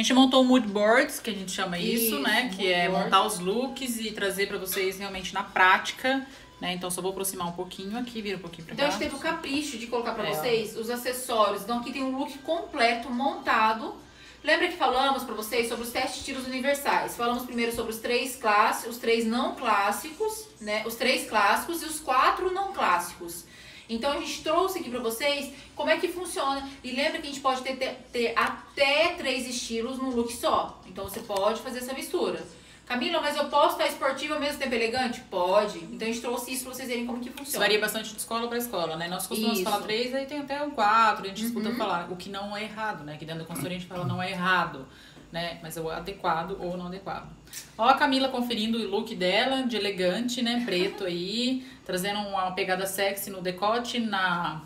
A gente montou o mood boards, que a gente chama isso, Isso, né? Que é mood montar os looks e trazer pra vocês realmente na prática, né? Então só vou aproximar um pouquinho aqui, vira um pouquinho pra Então a cá. gente teve o capricho de colocar pra É, vocês os acessórios. Então aqui tem um look completo, montado. Lembra que falamos pra vocês sobre os sete estilos universais? Falamos primeiro sobre os três clássicos, os três não clássicos, né? Os três clássicos e os quatro não clássicos. Então a gente trouxe aqui pra vocês como é que funciona. E lembra que a gente pode ter, ter, ter até três estilos num look só. Então você pode fazer essa mistura. Camila, mas eu posso estar esportiva ao mesmo tempo elegante? Pode. Então a gente trouxe isso pra vocês verem como que Isso funciona. varia bastante de escola para escola, né? Nós costumamos Isso. falar três, aí tem até um quatro, a gente Uhum. escuta falar, o que não é errado, né? Que dentro da consultoria a gente fala não é errado, né? Mas é o adequado ou não adequado. Ó a Camila conferindo o look dela, de elegante, né? Preto aí, trazendo uma pegada sexy no decote, na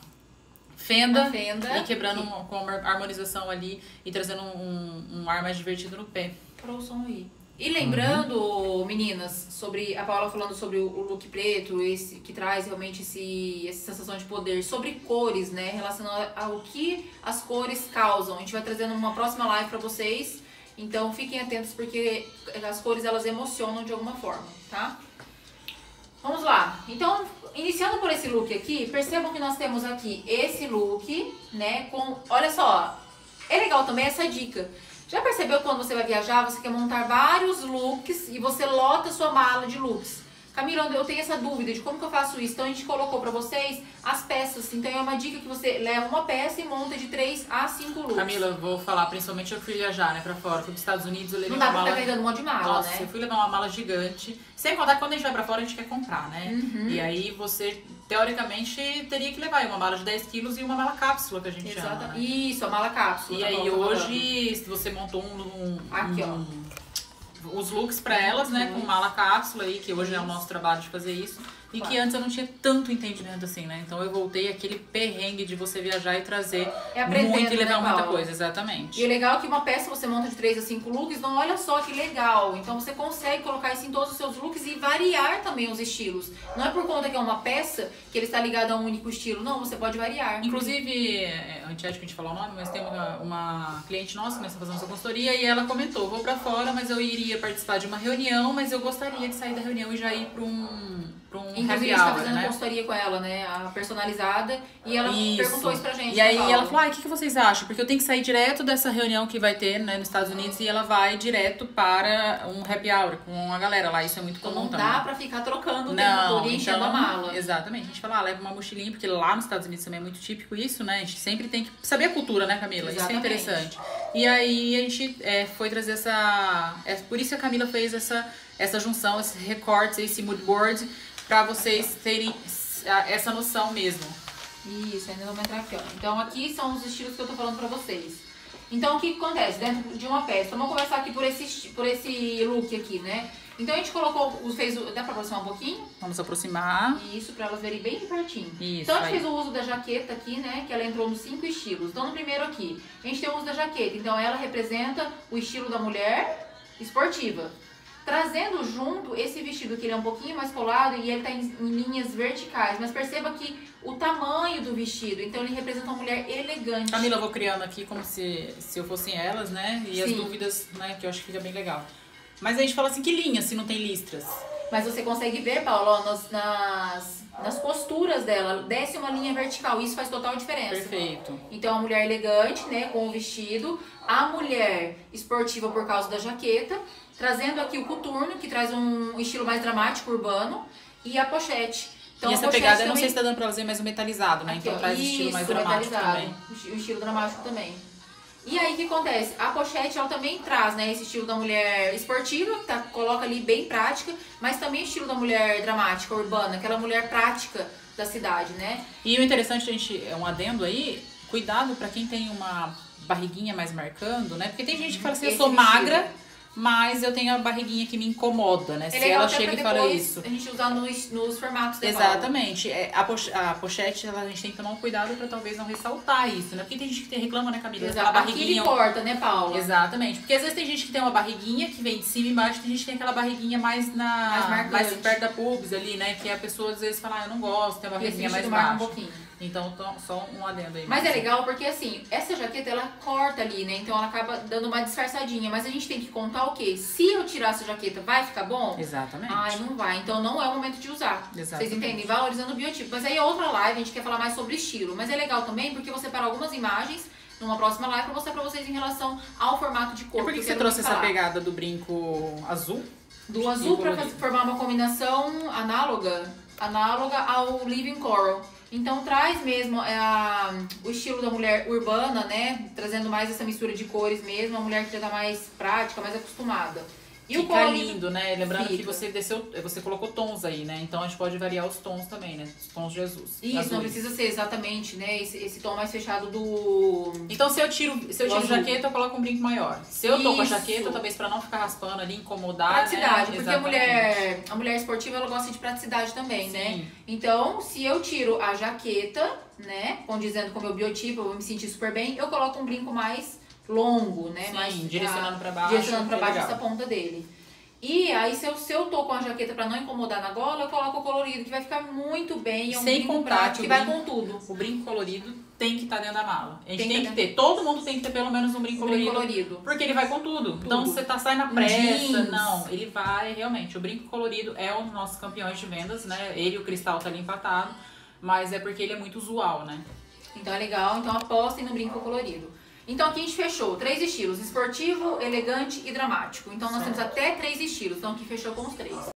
fenda, Na fenda. e quebrando uma- com uma harmonização ali e trazendo um, um ar mais divertido no pé. Parou o som aí. E lembrando, Uhum. meninas, sobre a Paula falando sobre o look preto, esse que traz realmente esse, essa sensação de poder, sobre cores, né? Relacionado ao que as cores causam. A gente vai trazendo uma próxima live pra vocês. Então fiquem atentos porque as cores elas emocionam de alguma forma, tá? Vamos lá. Então, iniciando por esse look aqui, percebam que nós temos aqui esse look, né? Com. Olha só, é legal também essa dica. Já percebeu quando você vai viajar, você quer montar vários looks e você lota sua mala de looks? Camila, eu tenho essa dúvida de como que eu faço isso. Então a gente colocou pra vocês as peças. Então é uma dica que você leva uma peça e monta de 3 a 5 looks. Camila, eu vou falar, principalmente eu fui viajar, né, pra fora, fui pros Estados Unidos, eu levei não dá uma pra mala... carregando um monte de mala, Nossa, eu né? fui levar uma mala gigante. Sem contar que quando a gente vai pra fora, a gente quer comprar, né? Uhum. E aí você, teoricamente, teria que levar uma mala de 10 quilos e uma mala cápsula, que a gente chama, Exata. né? Isso, a mala cápsula. E tá aí tá hoje, se você montou um... um- Aqui, ó. Os looks pra elas, né? Com mala cápsula aí, que hoje é o nosso trabalho de fazer isso. E Claro. que antes eu não tinha tanto entendimento assim, né? Então eu voltei aquele perrengue de você viajar e trazer É muito e levar né, muita coisa, exatamente. E o legal é que uma peça você monta de 3 a 5 looks, então olha só que legal. Então você consegue colocar isso em todos os seus looks e variar também os estilos. Não é por conta que é uma peça que ele está ligado a um único estilo, não, você pode variar. Inclusive, é, antiético a gente falar o nome, mas tem uma, uma cliente nossa que está fazendo essa consultoria e ela comentou, vou pra fora, mas eu iria participar de uma reunião, mas eu gostaria de sair da reunião e já ir pra um, pra um Inclusive, a gente tá fazendo né? consultoria com ela, né? A personalizada. E ela perguntou isso pra gente. E aí ela falou, ah, o que, que vocês acham? Porque eu tenho que sair direto dessa reunião que vai ter né, nos Estados Unidos e ela vai direto para um happy hour com a galera lá. Isso é muito Então comum não também. dá pra ficar trocando o tempo Não, todo e enchendo então, a mala. Exatamente. A gente fala, ah, leva uma mochilinha, porque lá nos Estados Unidos também é muito típico isso, né? A gente sempre tem que saber a cultura, né, Camila? Exatamente. Isso é interessante. E aí a gente é, foi trazer essa. É por isso que a Camila fez essa, essa junção, esses recortes, esse mood board, pra vocês terem essa- noção mesmo. Isso, ainda vamos entrar aqui, ó. Então aqui são os estilos que eu tô falando pra vocês. Então o que, que acontece dentro de uma peça? Então, vamos começar aqui por esse, por esse look aqui, né? Então a gente colocou, fez o, dá pra aproximar um pouquinho? Vamos aproximar. Isso, pra elas verem bem de pertinho. Isso, então a gente aí. fez o uso da jaqueta aqui, né? Que ela entrou nos cinco estilos. Então no primeiro aqui, a gente tem o uso da jaqueta. Então ela representa o estilo da mulher esportiva. Trazendo junto esse vestido que ele é um pouquinho mais colado e ele tá em, em linhas verticais. Mas perceba que o tamanho do vestido, então ele representa uma mulher elegante. Camila, eu vou criando aqui como se, se eu fossem elas, né? E as Sim. dúvidas, né? Que eu acho que fica bem legal. Mas a gente fala assim, que linha se não tem listras? Mas você consegue ver, Paulo, ó, nas, nas, nas costuras dela, desce uma linha vertical. Isso faz total diferença. Perfeito. Então, a mulher elegante, né, com o vestido. A mulher esportiva por causa da jaqueta. Trazendo aqui o coturno, que traz um estilo mais dramático, urbano. E a pochete. Então, e essa pegada, eu não também- sei se tá dando pra fazer mais o metalizado, né? Aqui, então traz o estilo mais isso, dramático também. O estilo dramático também. E aí, o que acontece? A pochete, ela também traz, né, esse estilo da mulher esportiva, que tá, coloca ali bem prática, mas também o estilo da mulher dramática, urbana, aquela mulher prática da cidade, né? E o interessante, a gente, é um adendo aí, cuidado pra quem tem uma barriguinha mais marcando, né? Porque tem gente que fala assim, eu Esse sou vestido. magra, mas eu tenho a barriguinha que me incomoda, né? É Se ela chega e fala isso. a gente usar nos, nos formatos da. Exatamente. É, a, poch a pochete, ela, a gente tem que tomar um cuidado pra talvez não ressaltar isso, né? Porque tem gente que reclama, né, Camila? Exato. Aquela Aqui barriguinha. corta, né, Paula? Exatamente. Porque às vezes tem gente que tem uma barriguinha que vem de cima e embaixo, tem gente que tem aquela barriguinha mais na. Mais marcante. perto da pubis ali, né? Que a pessoa às vezes fala, ah, eu não gosto, tem uma barriguinha mais marca um baixa. pouquinho. Então, tô- só um adendo aí. Mas é legal porque assim, essa jaqueta ela corta ali, né? Então ela acaba dando uma disfarçadinha. Mas a gente tem que contar o quê? Se eu tirar essa jaqueta, vai ficar bom? Exatamente. Ai, não vai. Então não é o momento de usar. Vocês Exatamente. entendem? Valorizando o biotipo. Mas aí é outra live, a gente quer falar mais sobre estilo. Mas é legal também porque você para algumas imagens numa próxima live pra mostrar pra vocês em relação ao formato de E corpo. por que, que você trouxe essa pegada do brinco azul? Do azul pra formar uma combinação análoga, análoga ao Living Coral. Então traz mesmo é, a- o estilo da mulher urbana, né? Trazendo mais essa mistura de cores mesmo, a mulher que já tá mais prática, mais acostumada. E o Fica colorido lindo, né? Lembrando que Fica. você desceu, você colocou tons aí, né? Então a gente pode variar os tons também, né? Os tons de Jesus. Isso, não azuis. precisa ser exatamente, né? Esse, esse tom mais fechado do. Então se eu tiro, se eu O tiro jaqueta, eu coloco um brinco maior. Se eu tô com a jaqueta, talvez pra não ficar raspando ali, incomodar, Praticidade, né? porque a mulher, a mulher esportiva ela gosta de praticidade também, né? Sim. Então, se eu tiro a jaqueta, né, condizendo com o meu biotipo, eu vou me sentir super bem, eu coloco um brinco mais longo, né? Sim, mais direcionando pra baixo, Direcionando pra que baixo legal. essa ponta dele. E aí, se eu, se eu tô com a jaqueta pra não incomodar na gola, eu coloco o colorido, que vai ficar muito bem. É um Sem prático, que vai com tudo. O brinco colorido tem que estar dentro da mala. A gente Tem tem, que que ter. Todo mundo tem que ter pelo menos um brinco Um brinco colorido. colorido. Porque ele vai com tudo. Então Tudo. você tá saindo na pressa. jeans. Não, ele vai realmente. O brinco colorido é um dos nossos campeões de vendas, né? Ele e o cristal tá ali empatado. Mas é porque ele é muito usual, né? Então é legal, então apostem no brinco colorido. Então aqui a gente fechou três estilos: esportivo, elegante e dramático. Então nós temos até três estilos. Então aqui fechou com os três.